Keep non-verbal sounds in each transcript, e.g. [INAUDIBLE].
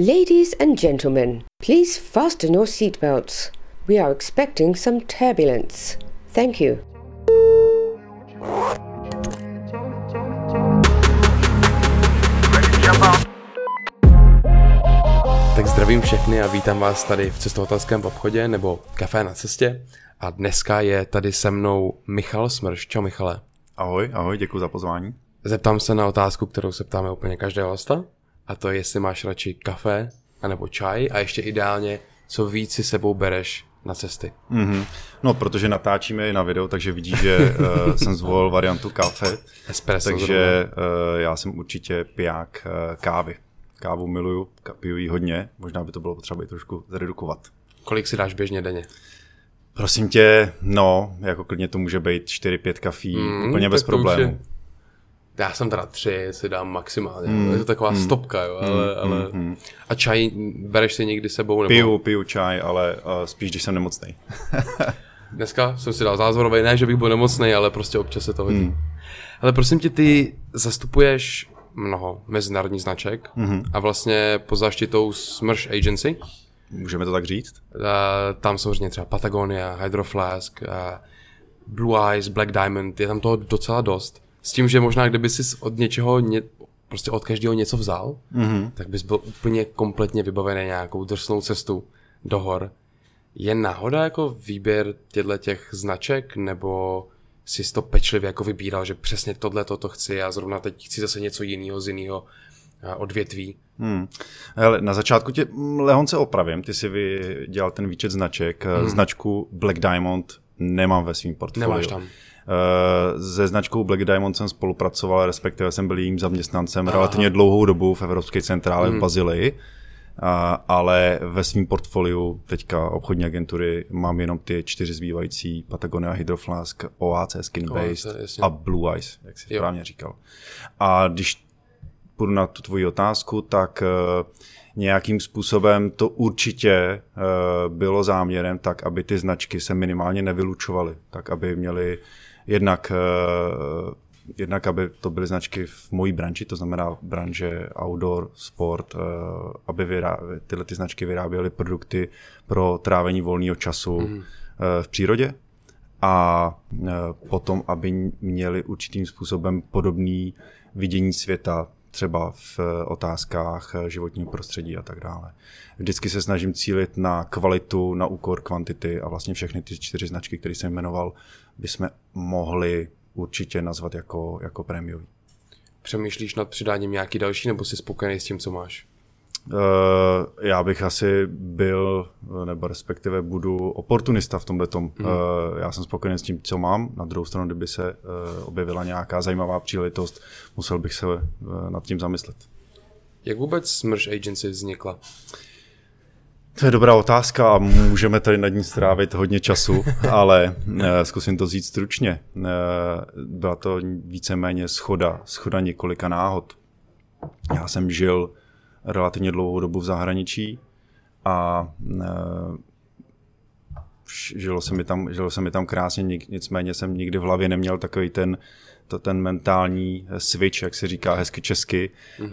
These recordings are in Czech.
Ladies and gentlemen, please fasten your seatbelts. We are expecting some turbulence. Thank you. Tak zdravím všechny a vítám vás tady v cestovatelském obchodě nebo kafé na cestě. A dneska je tady se mnou Michal Smrš. Čau Michale. Ahoj, ahoj, děkuji za pozvání. Zeptám se na otázku, kterou se ptáme úplně každého hosta. A to je, jestli máš radši kafe anebo čaj a ještě ideálně, co víc si sebou bereš na cesty. Mm-hmm. No, protože natáčíme i na video, takže vidíš, že uh, [LAUGHS] jsem zvolil variantu kafe. Espresso takže uh, já jsem určitě piják uh, kávy. Kávu miluju, piju ji hodně, možná by to bylo potřeba i trošku zredukovat. Kolik si dáš běžně denně? Prosím tě, no, jako klidně to může být 4-5 kafí, mm, úplně bez problémů. Já jsem teda tři, si dám maximálně. Mm, je to taková mm, stopka, jo, ale, mm, ale... Mm, A čaj bereš si někdy sebou? Nebo... Piju, piju čaj, ale uh, spíš, když jsem nemocný. [LAUGHS] Dneska jsem si dal zázorový, ne, že bych byl nemocný, ale prostě občas se to hodí. Mm. Ale prosím tě, ty zastupuješ mnoho mezinárodních značek mm-hmm. a vlastně pod zaštitou Smrš Agency. Můžeme to tak říct? A tam samozřejmě třeba Patagonia, Hydroflask, a Blue Eyes, Black Diamond, je tam toho docela dost. S tím, že možná kdyby si od něčeho, ně, prostě od každého něco vzal, mm-hmm. tak bys byl úplně kompletně vybavený nějakou drsnou cestu do hor. Je náhoda jako výběr těchto těch značek, nebo si to pečlivě jako vybíral, že přesně tohle to chci a zrovna teď chci zase něco jiného z jiného odvětví. Hmm. Hele, na začátku tě lehonce opravím, ty si dělal ten výčet značek, hmm. značku Black Diamond nemám ve svém portfoliu. Nemáš tam. Se značkou Black Diamond jsem spolupracoval, respektive jsem byl jejím zaměstnancem Aha. relativně dlouhou dobu v Evropské centrále hmm. v Bazileji, ale ve svém portfoliu teďka obchodní agentury mám jenom ty čtyři zbývající Patagonia Hydroflask, OAC Skin Based OAC, a Blue Eyes, jak jsi jo. správně říkal. A když půjdu na tu tvoji otázku, tak uh, nějakým způsobem to určitě uh, bylo záměrem tak, aby ty značky se minimálně nevylučovaly, tak aby měly jednak uh, jednak, aby to byly značky v mojí branži, to znamená branže outdoor, sport, aby vyrá, tyhle ty značky vyráběly produkty pro trávení volného času mm. v přírodě a potom, aby měli určitým způsobem podobný vidění světa, třeba v otázkách životního prostředí a tak dále. Vždycky se snažím cílit na kvalitu, na úkor kvantity a vlastně všechny ty čtyři značky, které jsem jmenoval, bychom mohli určitě nazvat jako, jako prémiový. Přemýšlíš nad přidáním nějaký další, nebo jsi spokojený s tím, co máš? Uh, já bych asi byl, nebo respektive budu oportunista v tomhle tom. Mm. Uh, já jsem spokojený s tím, co mám. Na druhou stranu, kdyby se uh, objevila nějaká zajímavá příležitost, musel bych se nad tím zamyslet. Jak vůbec Smrš Agency vznikla? To je dobrá otázka a můžeme tady nad ní strávit hodně času, ale uh, zkusím to říct stručně. Uh, byla to víceméně schoda, schoda několika náhod. Já jsem žil relativně dlouhou dobu v zahraničí a uh, žilo se mi tam, žilo se mi tam krásně, nicméně jsem nikdy v hlavě neměl takový ten, to, ten mentální switch, jak se říká hezky česky, mm-hmm.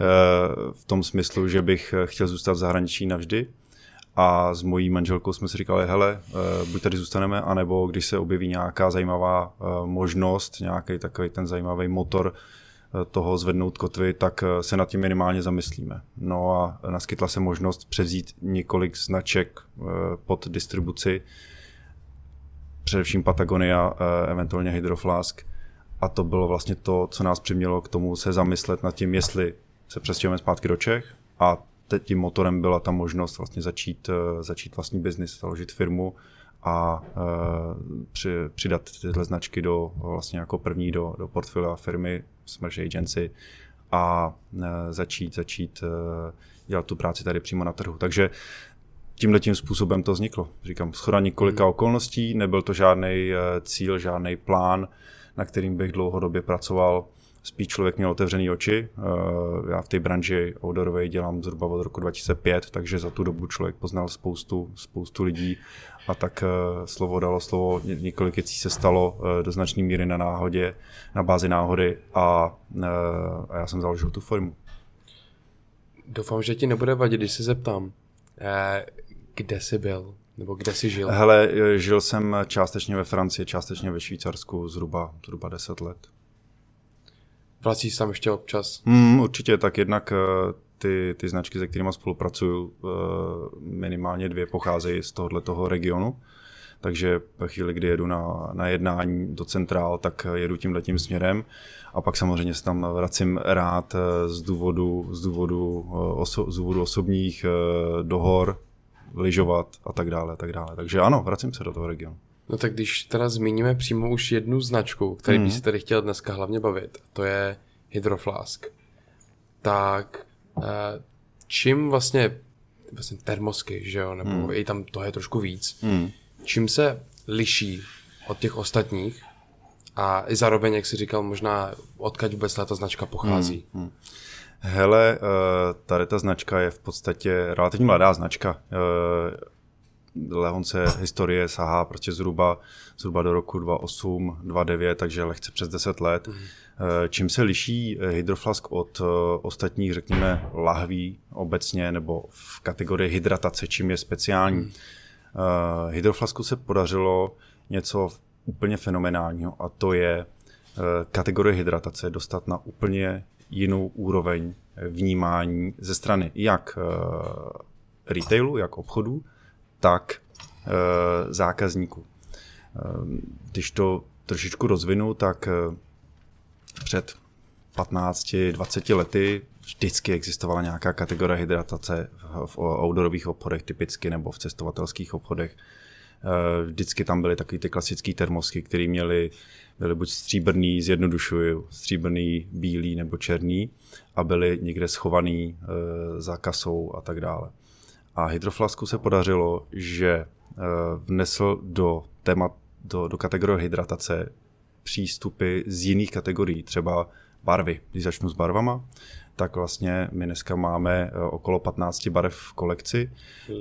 v tom smyslu, že bych chtěl zůstat v zahraničí navždy a s mojí manželkou jsme si říkali, hele, eh, buď tady zůstaneme, anebo když se objeví nějaká zajímavá eh, možnost, nějaký takový ten zajímavý motor eh, toho zvednout kotvy, tak se nad tím minimálně zamyslíme. No a naskytla se možnost převzít několik značek pod distribuci, především Patagonia, eventuálně Hydroflask. A to bylo vlastně to, co nás přimělo k tomu se zamyslet nad tím, jestli se přestěhujeme zpátky do Čech a tím motorem byla ta možnost vlastně začít, eh, začít vlastní biznis, založit firmu a uh, při, přidat tyhle značky do vlastně jako první do, do portfolia firmy Smash Agency a uh, začít, začít dělat tu práci tady přímo na trhu. Takže tímhle tím způsobem to vzniklo. Říkám, schoda několika hmm. okolností, nebyl to žádný cíl, žádný plán, na kterým bych dlouhodobě pracoval spíš člověk měl otevřený oči. Eh, já v té branži outdoorové dělám zhruba od roku 2005, takže za tu dobu člověk poznal spoustu, spoustu lidí a tak eh, slovo dalo slovo, několik věcí se stalo eh, do značné míry na náhodě, na bázi náhody a, a já jsem založil tu firmu. Doufám, že ti nebude vadit, když se zeptám, kde jsi byl, nebo kde jsi žil? Hele, žil jsem částečně ve Francii, částečně ve Švýcarsku, zhruba, zhruba 10 let. Vracíš tam ještě občas? Hmm, určitě, tak jednak eh, ty, ty značky, se kterými spolupracuju, eh, minimálně dvě pocházejí z tohohle toho regionu. Takže ve chvíli, kdy jedu na, na jednání do centrál, tak jedu tím letím směrem. A pak samozřejmě se tam vracím rád eh, z důvodu, z důvodu, oso, z důvodu osobních dohor, lyžovat a tak dále, a tak dále. Takže ano, vracím se do toho regionu. No tak když teda zmíníme přímo už jednu značku, který mm. bych si tady chtěl dneska hlavně bavit, to je Hydroflask, tak eh, čím vlastně, vlastně termosky, že jo, nebo mm. i tam to je trošku víc, mm. čím se liší od těch ostatních a i zároveň, jak jsi říkal, možná odkaď vůbec ta značka pochází. Mm. Mm. Hele, eh, tady ta značka je v podstatě relativně mladá značka. Eh, Lehonce historie sahá prostě zhruba, zhruba do roku 2008, 2009, takže lehce přes 10 let. Mm. Čím se liší hydroflask od ostatních, řekněme, lahví obecně nebo v kategorii hydratace, čím je speciální? Mm. Hydroflasku se podařilo něco úplně fenomenálního a to je kategorie hydratace dostat na úplně jinou úroveň vnímání ze strany jak retailu, jak obchodu, tak eh, zákazníků. Eh, když to trošičku rozvinu, tak eh, před 15-20 lety vždycky existovala nějaká kategorie hydratace v outdoorových obchodech typicky nebo v cestovatelských obchodech. Vždycky tam byly takový ty klasické termosky, které měly byly buď stříbrný, zjednodušuju, stříbrný, bílý nebo černý a byly někde schovaný za kasou a tak dále. A Hydroflasku se podařilo, že eh, vnesl do témat, do, do kategorie hydratace přístupy z jiných kategorií, třeba barvy. Když začnu s barvama, tak vlastně my dneska máme eh, okolo 15 barev v kolekci.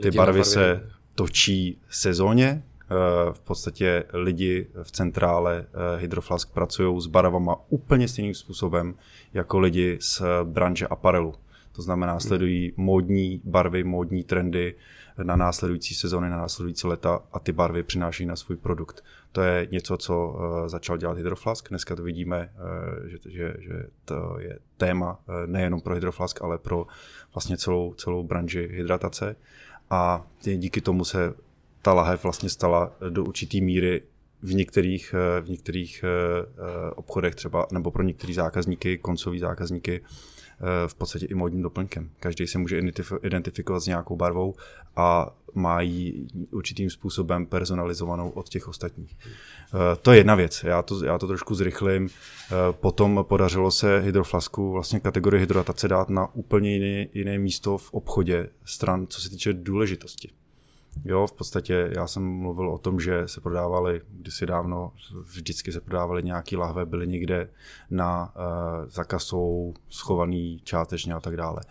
Ty barvy se točí sezóně, eh, v podstatě lidi v centrále Hydroflask pracují s barvama úplně stejným způsobem jako lidi z branže aparelu. To znamená, sledují módní barvy, módní trendy na následující sezóny, na následující leta a ty barvy přináší na svůj produkt. To je něco, co uh, začal dělat Hydroflask. Dneska to vidíme, uh, že, že, že to je téma uh, nejenom pro Hydroflask, ale pro vlastně celou, celou branži hydratace. A díky tomu se ta lahev vlastně stala do určitý míry v některých, v některých obchodech třeba, nebo pro některé zákazníky, koncový zákazníky, Eh, v podstatě i módním doplňkem. Každý se může identifikovat s nějakou barvou a má ji určitým způsobem personalizovanou od těch ostatních. Eh, to je jedna věc, já to, já to trošku zrychlím. Eh, potom podařilo se hydroflasku vlastně kategorii hydratace dát na úplně jiné, jiné místo v obchodě stran, co se týče důležitosti. Jo, v podstatě já jsem mluvil o tom, že se prodávali kdysi dávno, vždycky se prodávali nějaký lahve, byly někde na uh, zakasou, schovaný částečně a tak dále.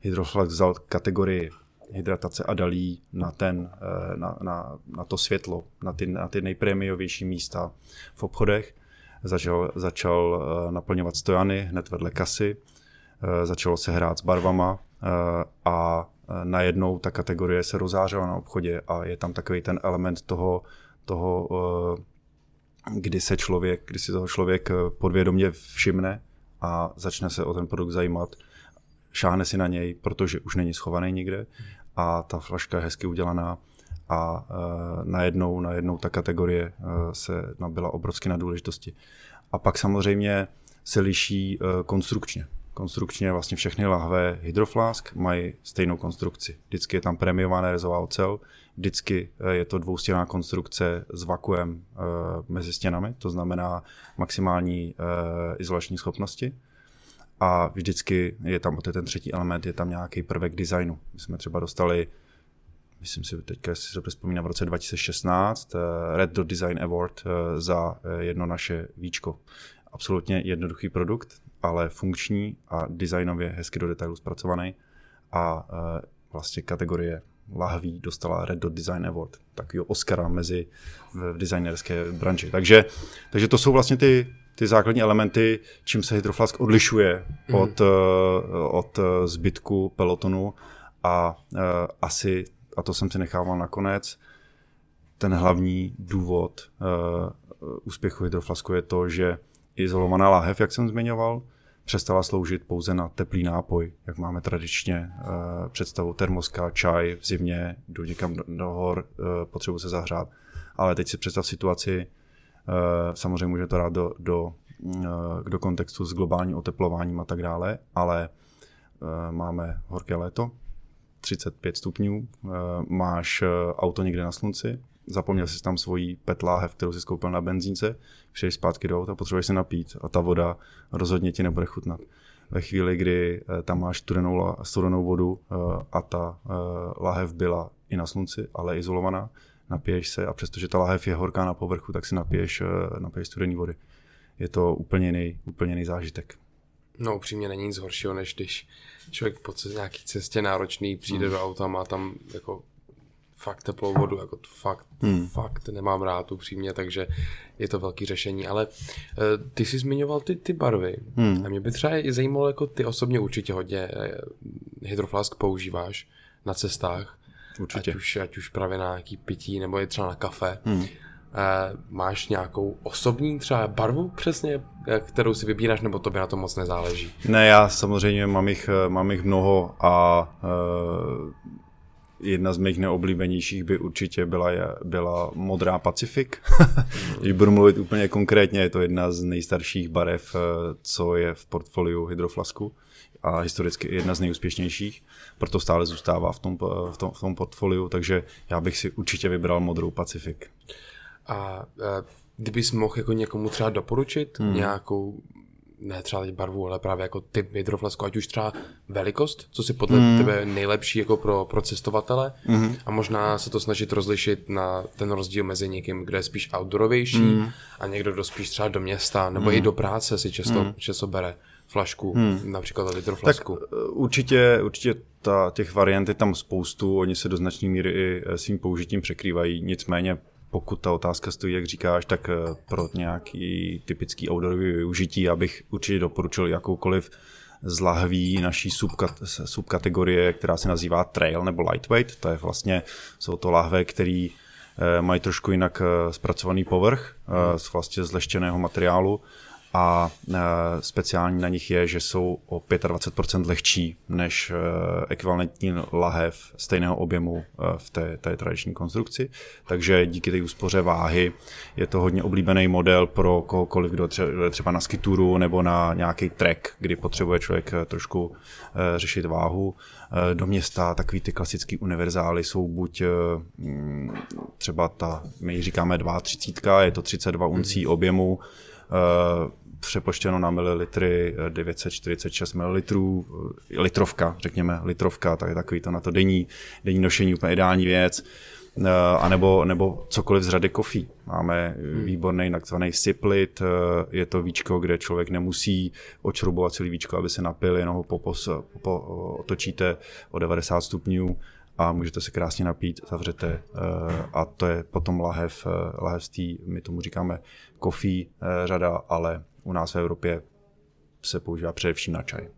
Hydroflax vzal kategorii hydratace a dalí na, ten, uh, na, na, na to světlo, na ty, na ty nejprémiovější místa v obchodech. Začal, začal uh, naplňovat stojany hned vedle kasy, začalo se hrát s barvama a najednou ta kategorie se rozářila na obchodě a je tam takový ten element toho, toho eh, kdy se člověk, kdy si toho člověk eh, podvědomě všimne a začne se o ten produkt zajímat, šáhne si na něj, protože už není schovaný nikde a ta flaška je hezky udělaná a najednou, najednou ta kategorie se nabyla obrovsky na důležitosti. A pak samozřejmě se liší konstrukčně konstrukčně vlastně všechny lahve Hydroflask mají stejnou konstrukci. Vždycky je tam prémiová nerezová ocel, vždycky eh, je to dvoustěná konstrukce s vakuem uh, mezi stěnami, to znamená maximální uh, izolační schopnosti. A vždycky je tam, to je ten třetí element, je tam nějaký prvek designu. My jsme třeba dostali myslím si teďka, si se vzpomínám, v roce 2016 Red Dot Design Award za jedno naše víčko. Absolutně jednoduchý produkt, ale funkční a designově hezky do detailu zpracovaný a uh, vlastně kategorie lahví dostala Red Dot Design Award, takového Oscara mezi v, v designerské branži. Takže, takže to jsou vlastně ty, ty základní elementy, čím se Hydroflask odlišuje mm. od, od zbytku pelotonu a uh, asi, a to jsem si nechával nakonec, ten hlavní důvod uh, úspěchu Hydroflasku je to, že izolovaná láhev, jak jsem zmiňoval, přestala sloužit pouze na teplý nápoj, jak máme tradičně uh, představu termoska, čaj v zimě, jdu někam do, do hor, uh, potřebuji se zahřát. Ale teď si představ situaci, uh, samozřejmě může to dát do, do, uh, do kontextu s globálním oteplováním a tak dále, ale máme horké léto, 35 stupňů, máš auto někde na slunci, zapomněl jsi tam svoji petláhev, kterou jsi skoupil na benzínce, přijdeš zpátky do auta, potřebuješ se napít a ta voda rozhodně ti nebude chutnat. Ve chvíli, kdy eh, tam máš studenou, studenou vodu eh, a ta eh, lahev byla i na slunci, ale izolovaná, napiješ se a přestože ta lahev je horká na povrchu, tak si napiješ, napiješ studený vody. Je to úplně jiný, úplně jiný zážitek. No upřímně není nic horšího, než když člověk po nějaký cestě náročný přijde hmm. do auta, má tam jako fakt teplou vodu, jako to fakt, hmm. fakt nemám rád upřímně, takže je to velký řešení, ale uh, ty jsi zmiňoval ty, ty barvy hmm. a mě by třeba zajímalo, jako ty osobně určitě hodně uh, hydroflask používáš na cestách, určitě. Ať, už, ať už právě na nějaký pití nebo je třeba na kafe. Hmm. Uh, máš nějakou osobní třeba barvu přesně, kterou si vybíráš, nebo to by na to moc nezáleží? Ne, já samozřejmě mám jich, mám jich mnoho a uh, jedna z mých neoblíbenějších by určitě byla, byla modrá Pacific. [LAUGHS] Když budu mluvit úplně konkrétně, je to jedna z nejstarších barev, eh, co je v portfoliu Hydroflasku a historicky jedna z nejúspěšnějších, proto stále zůstává v tom, v tom, v tom portfoliu, takže já bych si určitě vybral modrou Pacific. A, a eh, kdybys mohl jako někomu třeba doporučit hmm. nějakou ne třeba barvu, ale právě jako typ hydroflasku, ať už třeba velikost, co si podle mm. tebe nejlepší jako pro, pro cestovatele mm. a možná se to snažit rozlišit na ten rozdíl mezi někým, kdo je spíš outdoorovější mm. a někdo, kdo spíš třeba do města nebo mm. i do práce si často, mm. často bere flašku, hmm. například hydroflasku. Tak eh, určitě, určitě ta, těch variant je tam spoustu, oni se do značné míry i eh, svým použitím překrývají, nicméně pokud ta otázka stojí, jak říkáš, tak eh, pro nějaký typický outdoorový využití, abych určitě doporučil jakoukoliv z lahví naší subkat, subkategorie, která se nazývá trail nebo lightweight. To je vlastně, jsou to lahve, které eh, mají trošku jinak eh, zpracovaný povrch z vlastně zleštěného materiálu a e, speciální na nich je, že jsou o 25% lehčí než e, ekvivalentní lahev stejného objemu e, v té, té tradiční konstrukci. Takže díky té úspoře váhy je to hodně oblíbený model pro kohokoliv, kdo je třeba na skituru nebo na nějaký trek, kdy potřebuje člověk trošku řešit váhu. Do města takový ty klasické univerzály jsou buď třeba ta, my říkáme 2,30, je to 32 uncí objemu, Eh, přepoštěno na mililitry 946 eh, ml, eh, litrovka, řekněme, litrovka, tak je takový to na to denní, denní nošení, úplně ideální věc. A nebo, nebo cokoliv z řady kofí. Máme hmm. výborný takzvaný siplit, je to víčko, kde člověk nemusí očrubovat celý víčko, aby se napil, jenom ho popos, popo, otočíte o 90 stupňů a můžete se krásně napít, zavřete a to je potom lahev, lahev z tý, my tomu říkáme kofí eh, řada, ale u nás v Evropě se používá především na čaj.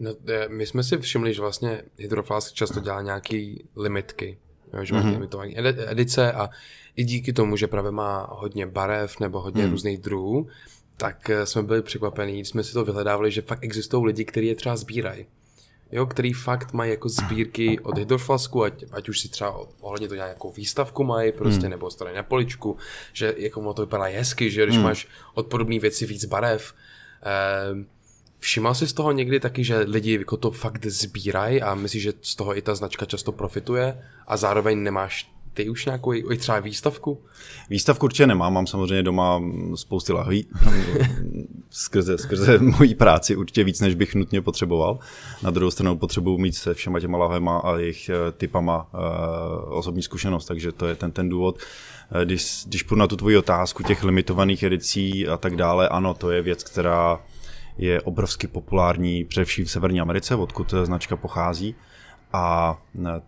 No, eh, my jsme si všimli, že vlastně Hydroflask často dělá nějaký limitky, že má mm-hmm. limitování edice a i díky tomu, že právě má hodně barev nebo hodně mm. různých druhů, tak eh, jsme byli překvapení, jsme si to vyhledávali, že fakt existují lidi, kteří je třeba sbírají jo, který fakt mají jako sbírky od Hydroflasku, ať, ať už si třeba ohledně to nějakou výstavku mají prostě, hmm. nebo stojí na poličku, že jako to vypadá hezky, že když hmm. máš od podobné věci víc barev. Eh, Všimal jsi z toho někdy taky, že lidi jako to fakt sbírají a myslíš, že z toho i ta značka často profituje a zároveň nemáš ty už nějakou i třeba výstavku? Výstavku určitě nemám, mám samozřejmě doma spousty lahví, [LAUGHS] skrze, skrze [LAUGHS] mojí práci určitě víc, než bych nutně potřeboval. Na druhou stranu potřebuji mít se všema těma lahvema a jejich eh, typama uh, osobní zkušenost, takže to je ten, ten důvod. Eh, když, když půjdu na tu tvoji otázku těch limitovaných edicí a tak dále, ano, to je věc, která je obrovsky populární především v Severní Americe, odkud značka pochází a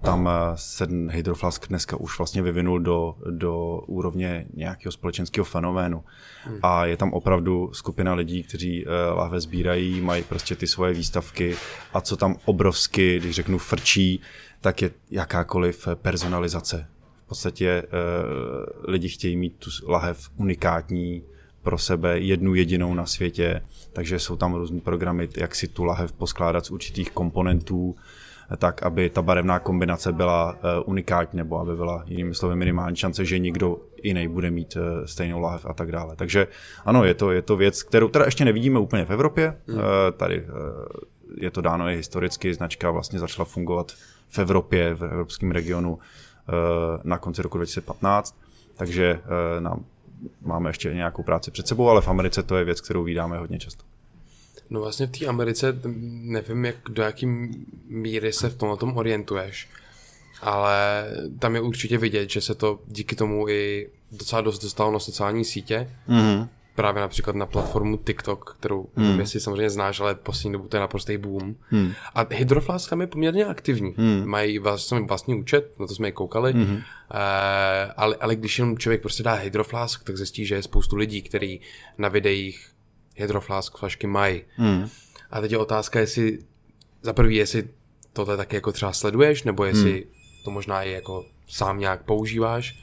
tam se Hydroflask dneska už vlastně vyvinul do, do úrovně nějakého společenského fenoménu. Hmm. A je tam opravdu skupina lidí, kteří lahve sbírají, mají prostě ty svoje výstavky a co tam obrovsky, když řeknu frčí, tak je jakákoliv personalizace. V podstatě lidi chtějí mít tu lahev unikátní pro sebe, jednu jedinou na světě, takže jsou tam různé programy, jak si tu lahev poskládat z určitých komponentů, tak, aby ta barevná kombinace byla uh, unikátní, nebo aby byla jinými slovy minimální šance, že nikdo jiný bude mít uh, stejnou lahev a tak dále. Takže ano, je to, je to věc, kterou teda ještě nevidíme úplně v Evropě. Hmm. Uh, tady je to dáno i historicky, značka vlastně začala fungovat v Evropě, v evropském regionu eh, na konci roku 2015, takže eh, nám, máme ještě nějakou práci před sebou, ale v Americe to je věc, kterou vydáme hodně často. No vlastně v té Americe nevím, jak, do jaký míry se v tom tom orientuješ, ale tam je určitě vidět, že se to díky tomu i docela dost dostalo na sociální sítě. Mm-hmm právě například na platformu TikTok, kterou nevím, jestli samozřejmě znáš, ale poslední dobu to je naprostý boom. Hmm. A Hydroflask tam je poměrně aktivní. Hmm. Mají vlastně vlastní účet, na to jsme i koukali, hmm. uh, ale, ale když jenom člověk prostě dá Hydroflask, tak zjistí, že je spoustu lidí, kteří na videích Hydroflask flašky mají. Hmm. A teď je otázka, jestli za prvý, jestli tohle taky jako třeba sleduješ, nebo jestli hmm. to možná i jako sám nějak používáš,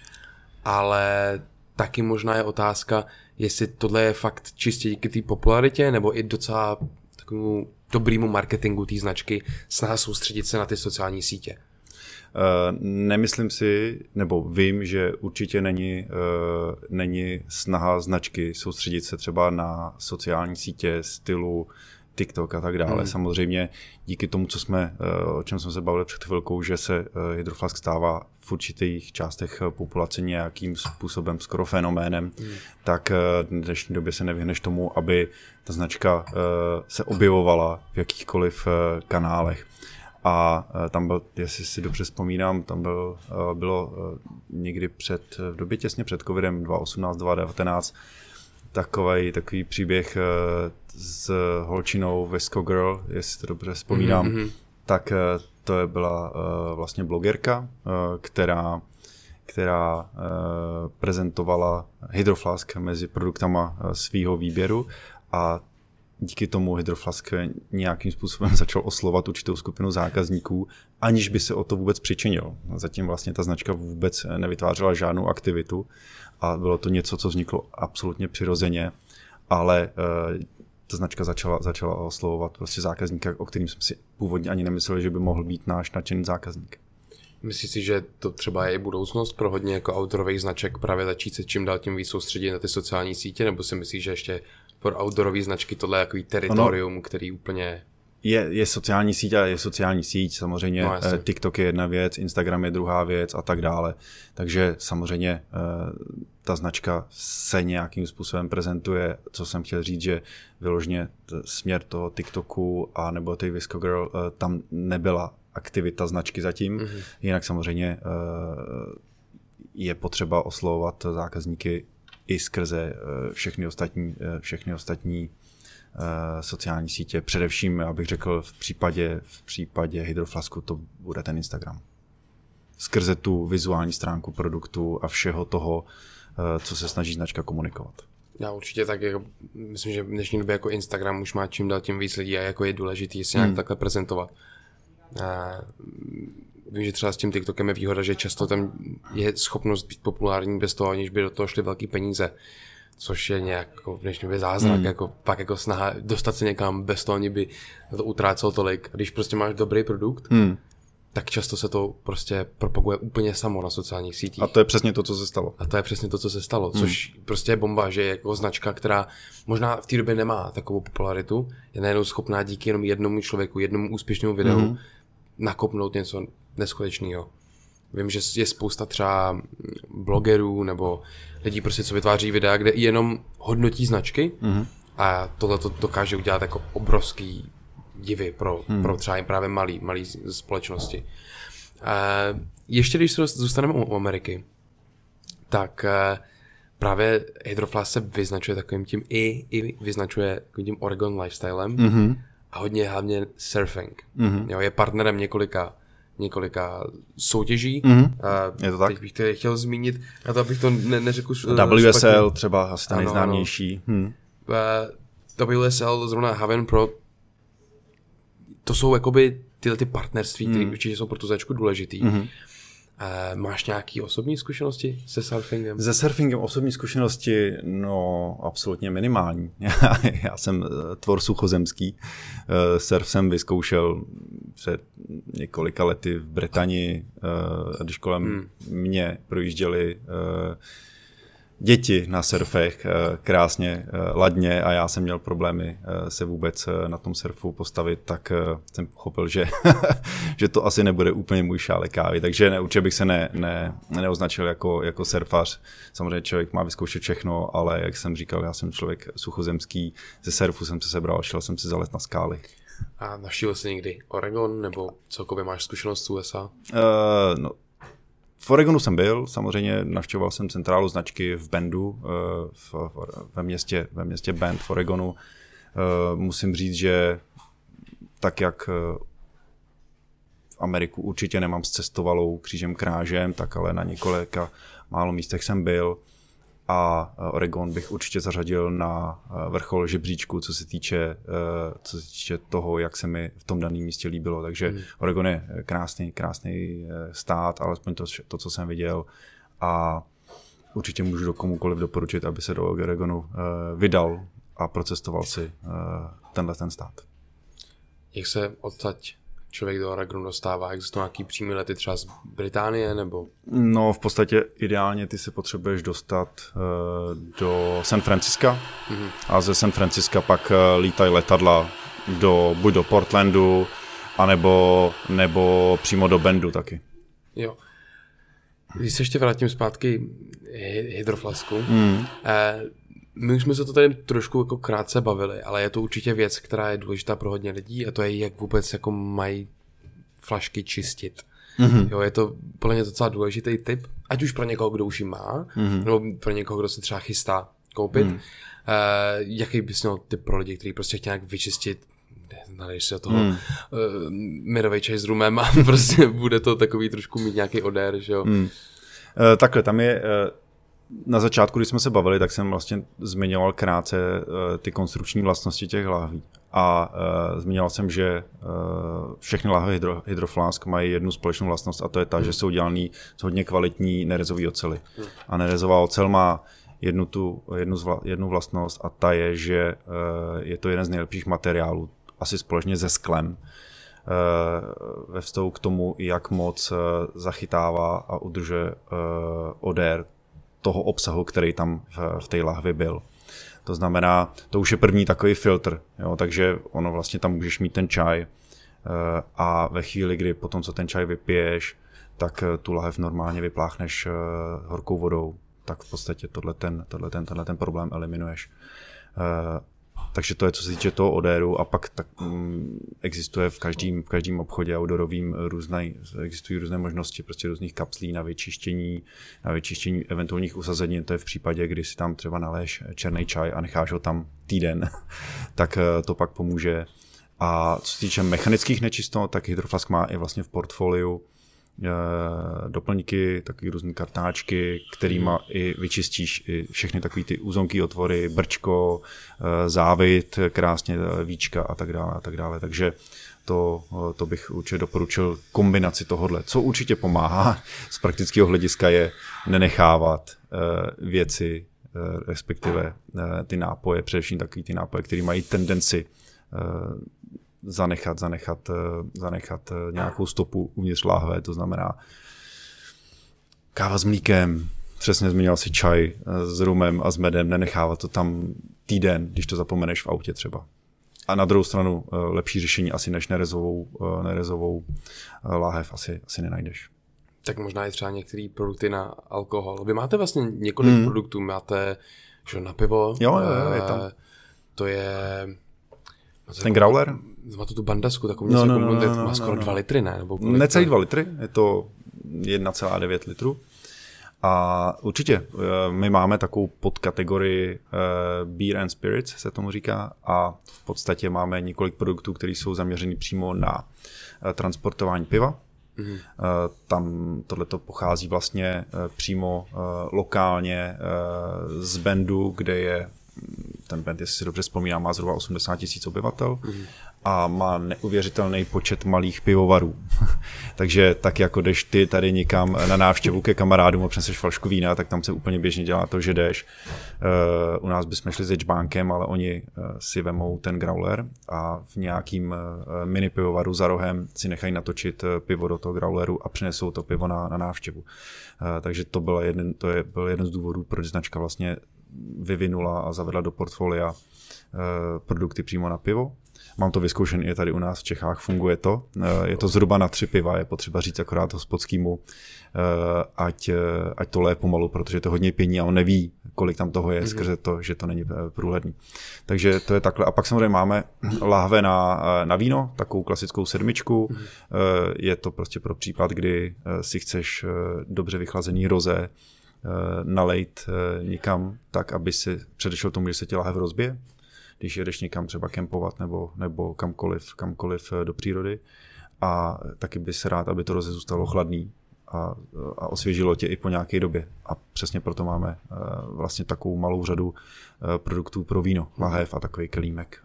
ale taky možná je otázka, jestli tohle je fakt čistě díky té popularitě, nebo i docela takovému dobrému marketingu té značky snaha soustředit se na ty sociální sítě. Uh, nemyslím si, nebo vím, že určitě není, uh, není snaha značky soustředit se třeba na sociální sítě stylu TikTok a tak dále. Hmm. Samozřejmě díky tomu, co jsme, eh, o čem jsme se bavili před chvilkou, že se eh, hydroflask stává v určitých částech eh, populace nějakým způsobem skoro fenoménem, hmm. tak v dnešní době se nevyhneš tomu, aby ta značka se objevovala v jakýchkoliv kanálech. A tam byl, jestli si dobře vzpomínám, tam byl, bylo někdy před, v době těsně před covidem 2018, 2019, takový, takový příběh s holčinou Vesco Girl, jestli to dobře vzpomínám, mm-hmm. tak eh, to je byla vlastně blogerka, která která prezentovala Hydroflask mezi produktama svýho výběru a díky tomu Hydroflask nějakým způsobem začal oslovat určitou skupinu zákazníků, aniž by se o to vůbec přičinil. Zatím vlastně ta značka vůbec nevytvářela žádnou aktivitu a bylo to něco, co vzniklo absolutně přirozeně, ale ta značka začala, začala oslovovat prostě zákazníka, o kterým jsme si původně ani nemysleli, že by mohl být náš nadšený zákazník. Myslíš si, že to třeba je i budoucnost pro hodně jako autorových značek právě začít se čím dál tím víc soustředit na ty sociální sítě, nebo si myslíš, že ještě pro outdoorové značky tohle je takový teritorium, ono, který úplně je, je sociální síť a je sociální síť, samozřejmě no, eh, TikTok je jedna věc, Instagram je druhá věc a tak dále. Takže samozřejmě eh, ta značka se nějakým způsobem prezentuje, co jsem chtěl říct, že vyložně směr toho TikToku a nebo tej Visco Girl, eh, tam nebyla aktivita značky zatím. Mm-hmm. Jinak samozřejmě je potřeba oslovovat zákazníky i skrze všechny ostatní, všechny ostatní Eh, sociální sítě. Především, abych řekl, v případě, v případě Hydroflasku to bude ten Instagram. Skrze tu vizuální stránku produktu a všeho toho, eh, co se snaží značka komunikovat. Já určitě tak, jako, myslím, že v dnešní době jako Instagram už má čím dál tím víc lidí a jako je důležitý se nějak hmm. takhle prezentovat. A vím, že třeba s tím TikTokem je výhoda, že často tam je schopnost být populární bez toho, aniž by do toho šly velké peníze což je nějak jako v dnešní době zázrak, hmm. jako pak jako snaha dostat se někam bez toho, by to utrácelo tolik. Když prostě máš dobrý produkt, hmm. tak často se to prostě propaguje úplně samo na sociálních sítích. A to je přesně to, co se stalo. A to je přesně to, co se stalo, hmm. což prostě je bomba, že je jako značka, která možná v té době nemá takovou popularitu, je najednou schopná díky jenom jednomu člověku, jednomu úspěšnému videu hmm. Nakopnout něco neskutečného. Vím, že je spousta třeba blogerů nebo lidí prostě, co vytváří videa, kde jenom hodnotí značky mm-hmm. a tohle to dokáže udělat jako obrovský divy pro, mm. pro třeba právě malý, malý společnosti. Uh, ještě když se zůstaneme u Ameriky, tak uh, právě Hydroflask se vyznačuje takovým tím i, i vyznačuje takovým tím Oregon lifestylem mm-hmm. A hodně hlavně surfing. Mm-hmm. Jo, je partnerem několika několika soutěží. Mhm. A Je to tak? Teď bych to chtěl zmínit, a to abych to ne, neřekl š- WSL špatně. třeba asi ta Ano, nejznámější. Hm. Eh, WSL, zrovna Haven Pro, to jsou jakoby tyhle ty partnerství, které Hmm. určitě jsou pro tu značku důležitý. Mm-hmm. Máš nějaký osobní zkušenosti se surfingem? Se surfingem osobní zkušenosti, no absolutně minimální. [LAUGHS] Já, jsem eh, tvor suchozemský. Eh, Surf jsem vyzkoušel před několika lety v Británii, eh, když kolem hmm. mě projížděli děti na surfech eh, krásně, eh, ladně a já jsem měl problémy eh, se vůbec na tom surfu postavit, tak jsem pochopil, že, [LAUGHS] že to asi nebude úplně můj šálek kávy, takže ne, určitě bych se ne, ne, neoznačil jako, jako surfař. Samozřejmě člověk má vyzkoušet všechno, ale jak jsem říkal, já jsem člověk suchozemský, ze surfu jsem se sebral, šel jsem si zalet na skály. A navštívil jsi někdy Oregon, nebo celkově máš zkušenost z USA? Uh, no, v Oregonu jsem byl, samozřejmě navštěvoval jsem centrálu značky v Bendu, uh, v, ve, městě, ve městě Bend v Oregonu. Uh, musím říct, že tak jak uh, v Ameriku určitě nemám zcestovalou křížem krážem, tak ale na několika málo místech jsem byl a Oregon bych určitě zařadil na vrchol žebříčku, co se týče, uh, co se týče toho, jak se mi v tom daném místě líbilo. Takže Oregon je krásný, krásný eh, stát, alespoň to, to, co jsem viděl. A určitě můžu do komukoliv doporučit, aby se do Oregonu uh, vydal a procestoval si tenhle ten stát. Jak se odtať člověk do Oregonu dostává? Existují nějaký přímý lety třeba z Británie, nebo No, v podstatě ideálně ty se potřebuješ dostat uh, do San Franciska mm-hmm. a ze San Franciska pak uh, lítají letadla do, buď do Portlandu, anebo, nebo přímo do Bendu taky. Jo. Když se ještě vrátím zpátky hy- hydroflasku, mm. eh, my už jsme se to tady trošku jako krátce bavili, ale je to určitě věc, která je důležitá pro hodně lidí a to je, jak vůbec jako mají flašky čistit. Mm-hmm. Jo, je to podle mě docela důležitý tip, ať už pro někoho, kdo už ji má, mm-hmm. nebo pro někoho, kdo se třeba chystá koupit. Mm. Eh, jaký bys měl tip pro lidi, kteří prostě chtějí nějak vyčistit naleješ si do toho mm. uh, mirovej čaj s rumem a [LAUGHS] prostě bude to takový trošku mít nějaký odér, že jo. Mm. Uh, takhle, tam je, uh, na začátku, když jsme se bavili, tak jsem vlastně zmiňoval krátce uh, ty konstrukční vlastnosti těch lahví. A uh, zmiňoval jsem, že uh, všechny lahve hydro, hydroflásk mají jednu společnou vlastnost a to je ta, mm. že jsou dělaný z hodně kvalitní nerezové ocely. Mm. A nerezová ocel má jednu, tu, jednu, zvla, jednu vlastnost a ta je, že uh, je to jeden z nejlepších materiálů, asi společně se sklem, ve vztahu k tomu, jak moc zachytává a udržuje odér toho obsahu, který tam v, v té lahvi byl. To znamená, to už je první takový filtr, jo, takže ono vlastně tam můžeš mít ten čaj a ve chvíli, kdy potom, co ten čaj vypiješ, tak tu lahev normálně vypláchneš horkou vodou, tak v podstatě tohle ten, tohle ten, tohle ten problém eliminuješ. Takže to je, co se týče toho odéru a pak tak, um, existuje v každém, v každém obchodě outdoorovým různé, existují různé možnosti prostě různých kapslí na vyčištění, na vyčištění eventuálních usazení. To je v případě, kdy si tam třeba naléš černý čaj a necháš ho tam týden, [LAUGHS] tak to pak pomůže. A co se týče mechanických nečistot, tak Hydroflask má i vlastně v portfoliu doplňky, takové různé kartáčky, kterýma i vyčistíš i všechny takové ty úzonké otvory, brčko, závit, krásně víčka a tak dále a tak dále. Takže to, to bych určitě doporučil kombinaci tohohle. Co určitě pomáhá z praktického hlediska je nenechávat věci, respektive ty nápoje, především takový ty nápoje, které mají tendenci zanechat, zanechat, zanechat nějakou stopu uvnitř láhve, to znamená káva s mlíkem, přesně zmínil si čaj s rumem a s medem, nenechávat to tam týden, když to zapomeneš v autě třeba. A na druhou stranu lepší řešení asi než nerezovou, nerezovou láhev asi, asi nenajdeš. Tak možná i třeba některé produkty na alkohol. Vy máte vlastně několik hmm. produktů, máte že na pivo. Jo, jo, je tam. To je... Ten growler? má tu tu bandasku, takovou něco, no, no, no, no, no, má skoro no, no. 2 litry, ne? Nebo Necelý 2 litry, je to 1,9 litru. A určitě, my máme takovou podkategorii uh, Beer and Spirits, se tomu říká, a v podstatě máme několik produktů, které jsou zaměřeny přímo na uh, transportování piva, Mm-hmm. Tam tohleto pochází vlastně přímo lokálně z Bendu, kde je ten band, jestli si dobře vzpomínám, má zhruba 80 tisíc obyvatel mm. a má neuvěřitelný počet malých pivovarů. [LAUGHS] Takže tak jako jdeš ty tady někam na návštěvu ke kamarádům a přineseš flašku vína, tak tam se úplně běžně dělá to, že jdeš. Uh, u nás bychom šli s Edgebankem, ale oni uh, si vemou ten growler a v nějakým uh, mini pivovaru za rohem si nechají natočit pivo do toho growleru a přinesou to pivo na, na návštěvu. Uh, takže to, byl jeden, to je, byl jeden z důvodů, proč značka vlastně vyvinula a zavedla do portfolia eh, produkty přímo na pivo. Mám to vyzkoušené i tady u nás v Čechách, funguje to. Eh, je to zhruba na tři piva, je potřeba říct akorát hospodskýmu, eh, ať, ať to lé pomalu, protože to hodně pění a on neví, kolik tam toho je, mm-hmm. skrze to, že to není průhledný. Takže to je takhle. A pak samozřejmě máme láhve na, na víno, takovou klasickou sedmičku. Mm-hmm. Je to prostě pro případ, kdy si chceš dobře vychlazený roze, nalejt eh, někam tak, aby si předešel tomu, že se ti lahev rozbije, když jedeš někam třeba kempovat nebo, nebo kamkoliv, kamkoliv eh, do přírody. A taky by se rád, aby to roze zůstalo chladný a, a osvěžilo tě i po nějaké době. A přesně proto máme vlastně takovou malou řadu produktů pro víno, lahev a takový kelímek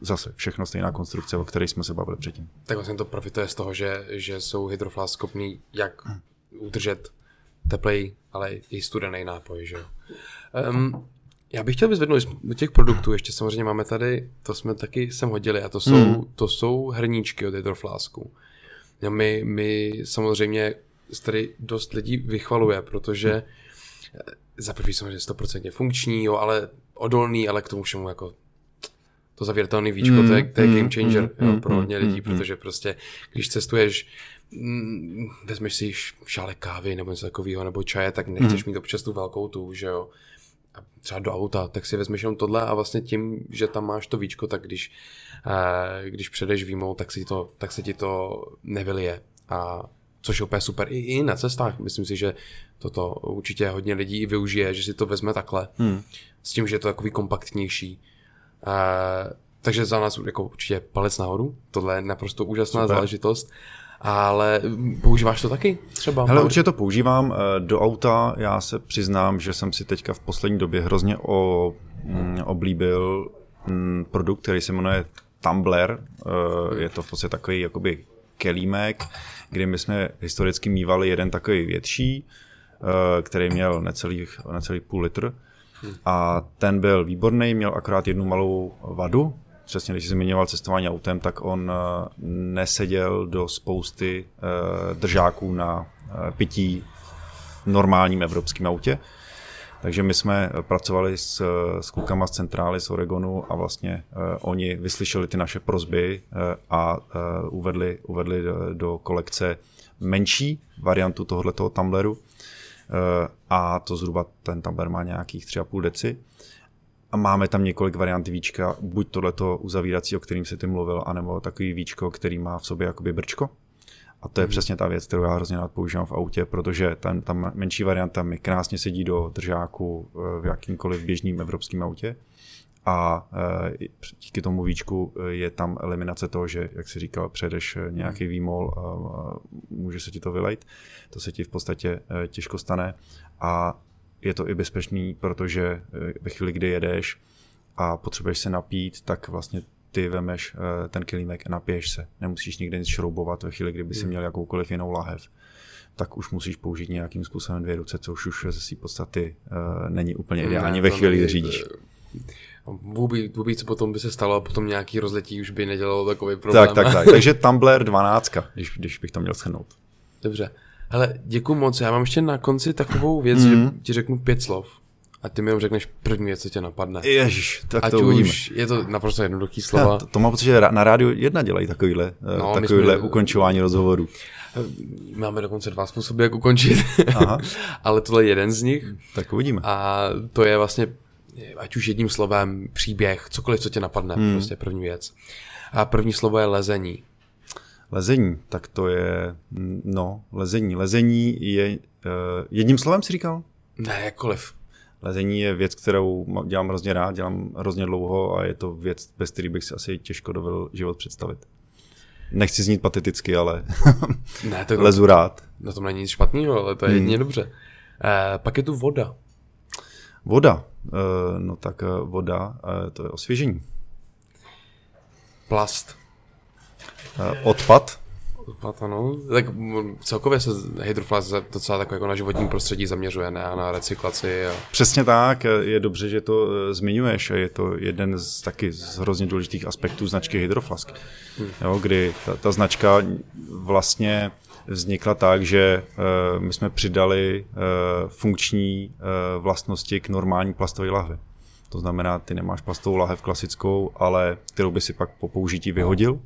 zase všechno stejná konstrukce, o které jsme se bavili předtím. Tak vlastně to profituje z toho, že, že jsou hydroflásk schopný jak udržet teplej, ale i studený nápoj, že jo. Um, já bych chtěl vyzvednout do těch produktů, ještě samozřejmě máme tady, to jsme taky sem hodili, a to jsou, mm. to jsou hrníčky od hydroflásku. My, my samozřejmě tady dost lidí vychvaluje, protože mm. za prvý samozřejmě 100% funkční, jo, ale odolný, ale k tomu všemu jako to zavíratelný víčko, mm, to je, to je game changer mm, jo, pro hodně lidí, mm, protože prostě, když cestuješ Mm, vezmeš si šálek kávy nebo něco takového, nebo čaje, tak nechceš hmm. mít občas tu velkou tu, že jo. A třeba do auta, tak si vezmeš jenom tohle a vlastně tím, že tam máš to víčko, tak když, eh, když předeš výmou, tak, si to, tak se ti to nevylije. A což je úplně super. I, I na cestách, myslím si, že toto určitě hodně lidí využije, že si to vezme takhle. Hmm. S tím, že je to takový kompaktnější. Uh, takže za nás jako určitě palec nahoru. Tohle je naprosto úžasná super. záležitost ale používáš to taky třeba? Hele, určitě to používám. Eh, do auta já se přiznám, že jsem si teďka v poslední době hrozně o, mm, oblíbil mm, produkt, který se jmenuje Tumbler. Eh, je to v podstatě takový jakoby kelímek, kdy my jsme historicky mývali jeden takový větší, eh, který měl necelý, necelý půl litr. A ten byl výborný, měl akorát jednu malou vadu, přesně když zmiňoval cestování autem, tak on eh, neseděl do spousty eh, držáků na eh, pití v normálním evropském autě. Takže my jsme pracovali s, s klukama z centrály z Oregonu a vlastně uh, oni vyslyšeli ty naše prozby uh, a uh, uvedli, uvedli do, do kolekce menší variantu tohoto tumbleru. Uh, a to zhruba ten tumbler má nějakých 3,5 deci a máme tam několik variant víčka, buď tohleto uzavírací, o kterým se ty mluvil, anebo takový víčko, který má v sobě jakoby brčko. A to je mm. přesně ta věc, kterou já hrozně rád používám v autě, protože ten, ta menší varianta mi krásně sedí do držáku eh, v jakýmkoliv běžným evropském autě. A e, díky tomu víčku eh, je tam eliminace toho, že, jak si říkal, předeš nějaký výmol a, a může se ti to vylejt. To se ti v podstatě e, těžko stane. A je to i bezpečný, protože ve chvíli, kdy jedeš a potřebuješ se napít, tak vlastně ty vemeš ten kilímek a napiješ se. Nemusíš nikdy nic šroubovat ve chvíli, kdyby si hmm. měl jakoukoliv jinou lahev tak už musíš použít nějakým způsobem dvě ruce, což už ze své podstaty uh, není úplně ideální ne, ve chvíli, kdy řídíš. Vůbec, vůbec potom by se stalo a potom nějaký rozletí už by nedělalo takový problém. Tak, tak, tak. [LAUGHS] Takže Tumblr 12, když, když bych to měl schrnout. Dobře. Hele, děkuji moc. Já mám ještě na konci takovou věc, mm. že mhm. ti řeknu pět slov. A ty mi jenom řekneš první věc, co tě napadne. Ježíš, tak Ať to už je to naprosto jednoduchý slova. to, [LAUGHS] to mám pocit, že na rádiu jedna dělají takovýhle, eh, no, takovýhle jsme, ukončování rozhovoru. Máme dokonce dva způsoby, jak ukončit. Aha. [LAUGHS] Ale tohle je jeden z nich. Tak uvidíme. A to je vlastně, ať už jedním slovem, příběh, cokoliv, co tě napadne, hmm. prostě první věc. A první slovo je lezení. Lezení, tak to je, no, lezení. Lezení je, uh, jedním slovem si říkal? Ne, jakkoliv. Lezení je věc, kterou dělám hrozně rád, dělám hrozně dlouho a je to věc, bez které bych si asi těžko dovedl život představit. Nechci znít pateticky, ale Ne, to [LAUGHS] lezu rád. na tom není nic špatného, ale to je jedině dobře. Eh, pak je tu voda. Voda. Eh, No tak eh, voda, eh, to je osvěžení. Plast. Odpad. Odpad, ano. Tak mm, celkově se Hydroflask docela tak jako na životní prostředí zaměřuje, ne? A na recyklaci. A... Přesně tak, je dobře, že to zmiňuješ. Je to jeden z taky z hrozně důležitých aspektů značky Hydroflask. Jo, kdy ta, ta značka vlastně vznikla tak, že uh, my jsme přidali uh, funkční uh, vlastnosti k normální plastové lahvi. To znamená, ty nemáš plastovou lahev klasickou, ale kterou by si pak po použití vyhodil.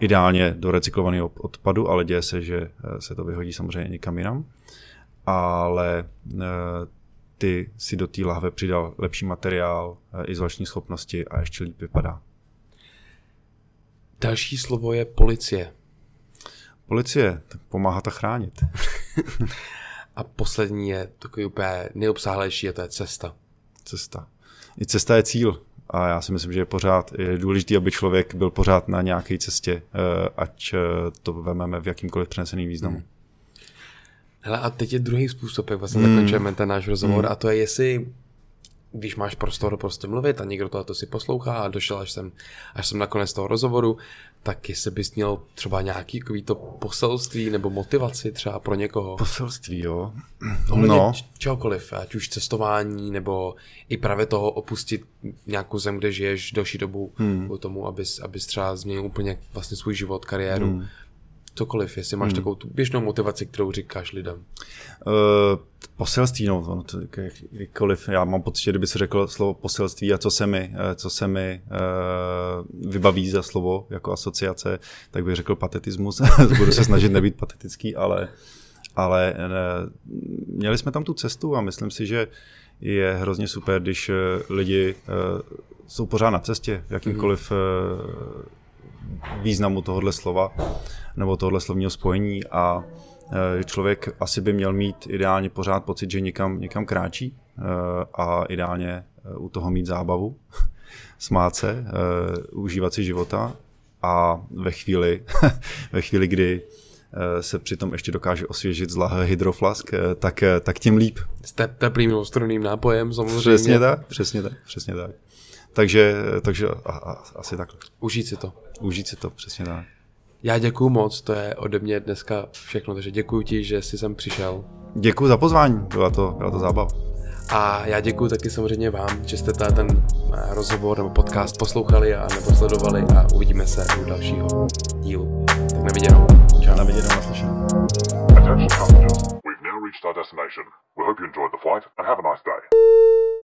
Ideálně do recyklovaného odpadu, ale děje se, že eh, se to vyhodí samozřejmě někam jinam. Ale eh, ty si do té lahve přidal lepší materiál, eh, izolační schopnosti a ještě líp vypadá. Další slovo je policie. Policie tak pomáhá a chránit. [LAUGHS] A poslední je takový úplně nejobsáhlejší, a to je cesta. Cesta. I cesta je cíl. A já si myslím, že je pořád je důležité, aby člověk byl pořád na nějaké cestě, eh, ať eh, to vememe v jakýmkoliv přeneseným významu. Hmm. Hele, a teď je druhý způsob, jak vlastně hmm. zakončujeme ten náš rozhovor, hmm. a to je, jestli když máš prostor prostě mluvit a někdo tohle si poslouchá a došel až sem, až jsem nakonec toho rozhovoru, tak jestli bys měl třeba nějaký to poselství nebo motivaci třeba pro někoho. Poselství, jo. No, č- čehokoliv, ať už cestování, nebo i právě toho opustit nějakou zem, kde žiješ delší dobu, hmm. k tomu, abys, abys třeba změnil úplně vlastně svůj život, kariéru, hmm. Cokoliv, jestli máš hmm. takovou tu běžnou motivaci, kterou říkáš lidem. Uh, poselství, no, ono to, jakkoliv, já mám pocit, že kdyby se řekl slovo poselství a co se mi, eh, co se mi uh, vybaví za slovo jako asociace, tak bych řekl patetismus. [LAUGHS] Budu se snažit nebýt patetický, ale, ale uh, měli jsme tam tu cestu a myslím si, že je hrozně super, když lidi uh, jsou pořád na cestě, v jakýmkoliv uh, významu tohohle slova nebo tohohle slovního spojení a eh, člověk asi by měl mít ideálně pořád pocit, že někam, někam kráčí eh, a ideálně eh, u toho mít zábavu, [LAUGHS] smát se, užívat si života a ve chvíli, [LAUGHS] ve chvíli kdy se přitom ještě dokáže osvěžit z lahve hydroflask, tak, tak tím líp. S te- teplým nebo strunným nápojem samozřejmě. Přesně tak, přesně tak, přesně tak. Takže, takže a, a, asi takhle. Užít si to. Užít si to, přesně tak. Já děkuju moc, to je ode mě dneska všechno, takže děkuji ti, že jsi sem přišel. Děkuji za pozvání, byla to, byla to zábava. A já děkuji taky samozřejmě vám, že jste tady ten eh, rozhovor nebo podcast poslouchali a nebo sledovali a uvidíme se u dalšího dílu. Tak na viděnou. Čau. Na viděnou, naslyšenou. Attention passengers, we've now reached our destination. We hope you enjoyed the flight and have a nice day.